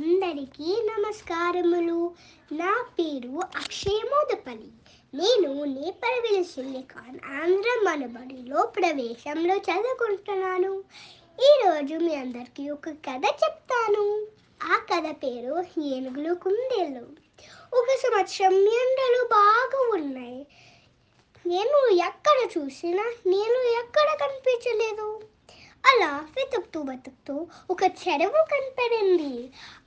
అందరికీ నమస్కారములు. నా పేరు అక్షయ్ మోదపల్లి. నేను నేపరవిల్ సిలికాన్ ఆంధ్ర మనబడిలో ప్రవేశంలో చదువుకుంటున్నాను. ఈరోజు మీ అందరికీ ఒక కథ చెప్తాను. ఆ కథ పేరు ఏనుగులు కుందేళ్ళు ఒక సంవత్సరం ఎండలు బాగా ఉన్నాయి. నేను ఎక్కడ చూసినా నేను ఎక్కడ కనిపించలేదు. అలా వెతుకుతూ వెతుకుతూ ఒక చెరువు కనపడింది.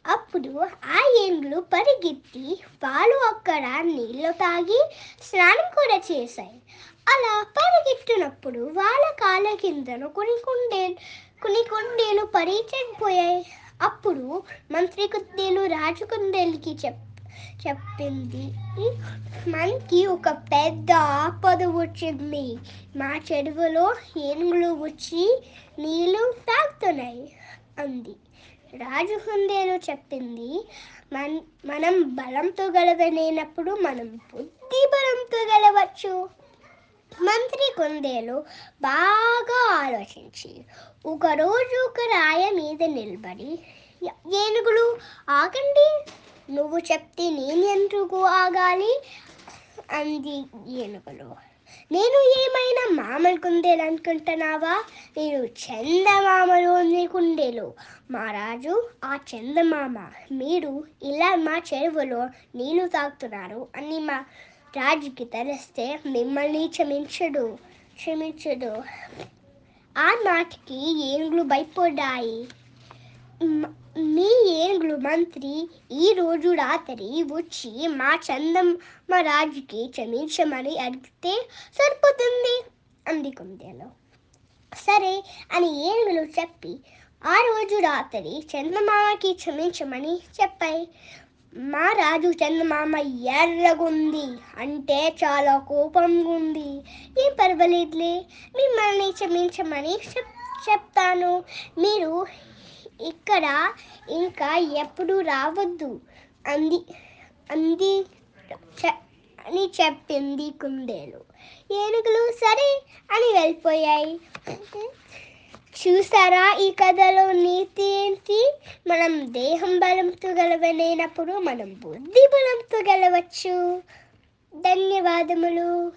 అప్పుడు ఆ ఏండ్లు పరిగెత్తి వాళ్ళు అక్కడ నీళ్ళు తాగి స్నానం కూడా చేశాయి. అలా పరిగెట్టినప్పుడు వాళ్ళ కాళ్ళ కిందను కొన్ని కుండేలు కొన్ని కుండేలు పరిచకపోయాయి అప్పుడు మంత్రి కుందేలు రాజు కుందేలుకి చెప్ చెప్పింది. మనకి ఒక పెద్ద ఆపద వచ్చింది. మా చెరువులో ఏనుగులు వచ్చి నీళ్ళు తాగుతున్నాయి అంది. రాజు హుందేలు చెప్పింది మన మనం బలంతో గెలవలేనప్పుడు మనం బుద్ధి బలంతో గెలవచ్చు. మంత్రి కుందేలు బాగా ఆలోచించి ఒకరోజు ఒక రాయ మీద నిలబడి ఏనుగులు ఆగండి నువ్వు చెప్తే నేను ఎందుకు ఆగాలి? అంది ఏనుగులు నేను ఏమైనా మామలు కుందేలు అనుకుంటున్నావా? నేను చందమామలోని కుందేలు మా రాజు ఆ చందమామ మీరు ఇలా మా చెరువులో నీళ్ళు తాగుతున్నారు అని మా రాజుకి తెలిస్తే మిమ్మల్ని క్షమించడు క్షమించడు. ఆ మాటకి ఏనుగులు భయపడ్డాయి. మీ ఏనుగులు మంత్రి ఈ రోజు రాత్రి వచ్చి మా చందమ్మ రాజుకి క్షమించమని అడిగితే సరిపోతుంది అంది కుందేలు. సరే అని ఏనుగులు చెప్పి ఆ రోజు రాత్రి చందమామకి క్షమించమని చెప్పాయి. మా రాజు చందమామ ఎర్రగుంది అంటే చాలా కోపంగా ఉంది ఏం పర్వాలేదులే మిమ్మల్ని క్షమించమని చెప్ చెప్తాను. మీరు ఇక్కడ ఇంకా ఎప్పుడు రావద్దు అంది అంది చె- అని చెప్పింది కుందేలు. ఏనుగులు సరే అని వెళ్ళిపోయాయి. చూసారా ఈ కథలో నీతి ఏంటి? మనం దేహం బలంతో గెలవలేనప్పుడు మనం బుద్ధి బలంతో గెలవచ్చు. ధన్యవాదములు.